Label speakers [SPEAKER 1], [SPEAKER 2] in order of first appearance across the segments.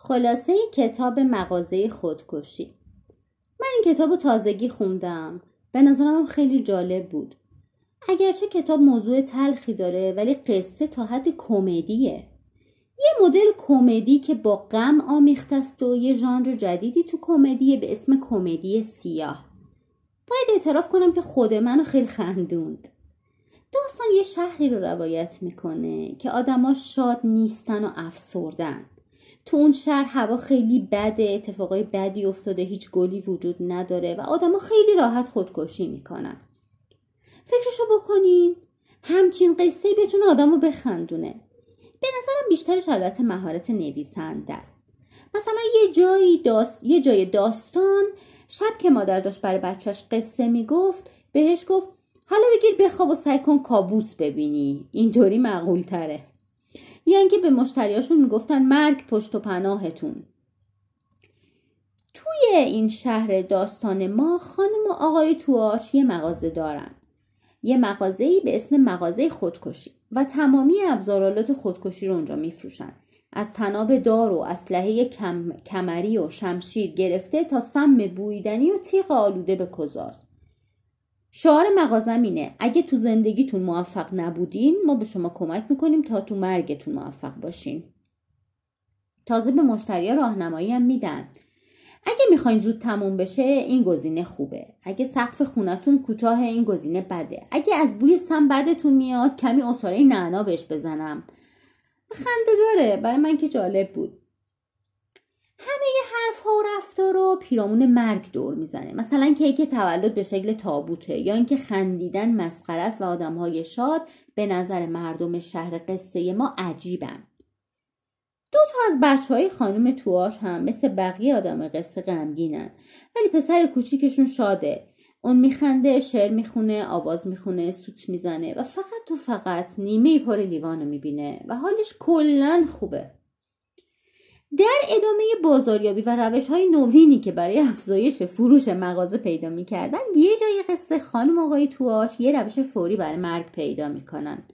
[SPEAKER 1] خلاصه کتاب مغازه خودکشی. من این کتاب تازگی خوندم. به نظرم خیلی جالب بود. اگرچه کتاب موضوع تلخی داره ولی قصه تا حد کمدیه. یه مدل کمدی که با غم آمیخته است و یه ژانر جدیدی تو کمدی به اسم کمدی سیاه. باید اعتراف کنم که خود منو خیلی خندوند. داستان یه شهری رو روایت می‌کنه که آدما شاد نیستن و افسردن. تو اون شهر هوا خیلی بده اتفاقای بدی افتاده هیچ گلی وجود نداره و آدما خیلی راحت خودکشی می‌کنن. فکرشو بکنین. همچین قصه بتونه آدمو بخندونه. به نظرم بیشترش البته مهارت نویسنده است. مثلا یه جایی داست... یه جای داستان شب که مادر داشت برای بچهش قصه می‌گفت بهش گفت حالا بگیر بخواب و سعی کن کابوس ببینی. اینطوری معقول تره اینکه به مشتریاشون می‌گفتن مرگ پشت و پناهتون. توی این شهر داستان ما خانم و آقای تواش یه مغازه دارن. یه مغازه به اسم مغازه خودکشی و تمامی ابزارالات خودکشی رو اونجا میفروشن. از تناب دار و اسلحه کم... کمری و شمشیر گرفته تا سم بویدنی و تیغ آلوده به کزاز. شعار مغازم اینه اگه تو زندگیتون موفق نبودین ما به شما کمک می‌کنیم تا تو مرگتون موفق باشین. تازه به مشتری راهنمایی هم میدن. اگه می‌خواین زود تموم بشه این گزینه خوبه. اگه سقف خونتون کوتاه این گزینه بده. اگه از بوی سم بدتون میاد کمی اصاره نعنا بهش بزنم. خنده داره. برای من که جالب بود. حرف ها و رفتار رو پیرامون مرگ دور می‌زنه. مثلا کیک تولد به شکل تابوته یا اینکه خندیدن مسخره است و آدم های شاد به نظر مردم شهر قصه ما عجیبن. دو تا از بچه های خانم تواش هم مثل بقیه آدم قصه غمگینن. ولی پسر کوچیکشون شاده. اون میخنده شعر می‌خونه آواز می‌خونه سوت می‌زنه و فقط تو فقط نیمه پر لیوانو می‌بینه و حالش کلا خوبه. در ادامه بازاریابی و روش های نوینی که برای افزایش فروش مغازه پیدا می‌کردن یه جای قصه خانم آقای تواش یه روش فوری برای مرگ پیدا می‌کنند.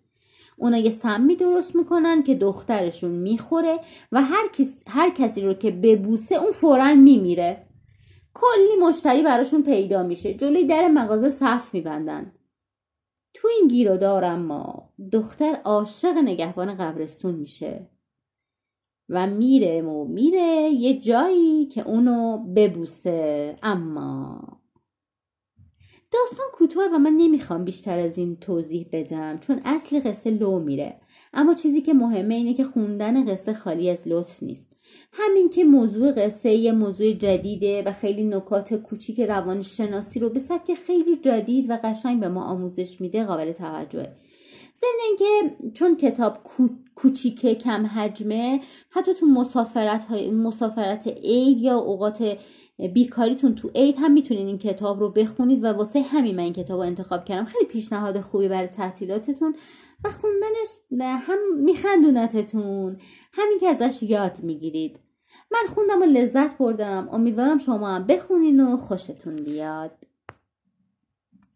[SPEAKER 1] اونا یه سمی درست می‌کنن که دخترشون می‌خوره و هر, هر کسی رو که ببوسه اون فورا میمیره. کلی مشتری براشون پیدا میشه جلوی در مغازه صف میبندن. تو این گیر دارم ما دختر عاشق نگهبان قبرستون میشه. و میره و میره یه جایی که اونو ببوسه. اما داستان کوتاه و من نمی‌خوام بیشتر از این توضیح بدم چون اصل قصه لو میره. اما چیزی که مهمه اینه که خوندن قصه خالی از لطف نیست. همین که موضوع قصه یه موضوع جدیده و خیلی نکات کوچیک روانشناسی رو به سبک خیلی جدید و قشنگ به ما آموزش میده قابل توجهه. ضمن اینکه چون کتاب کوچیک کم حجمه حتی تو مسافرت های مسافرت عید یا اوقات بیکاریتون تو عید هم می‌تونین این کتاب رو بخونید و واسه همین من این کتاب رو انتخاب کردم. خیلی پیشنهاد خوبی برای تعطیلاتتون و خوندنش هم میخندونتتون. همین که ازش یاد می‌گیرید. من خوندم و لذت بردم. امیدوارم شما هم بخونین و خوشتون بیاد.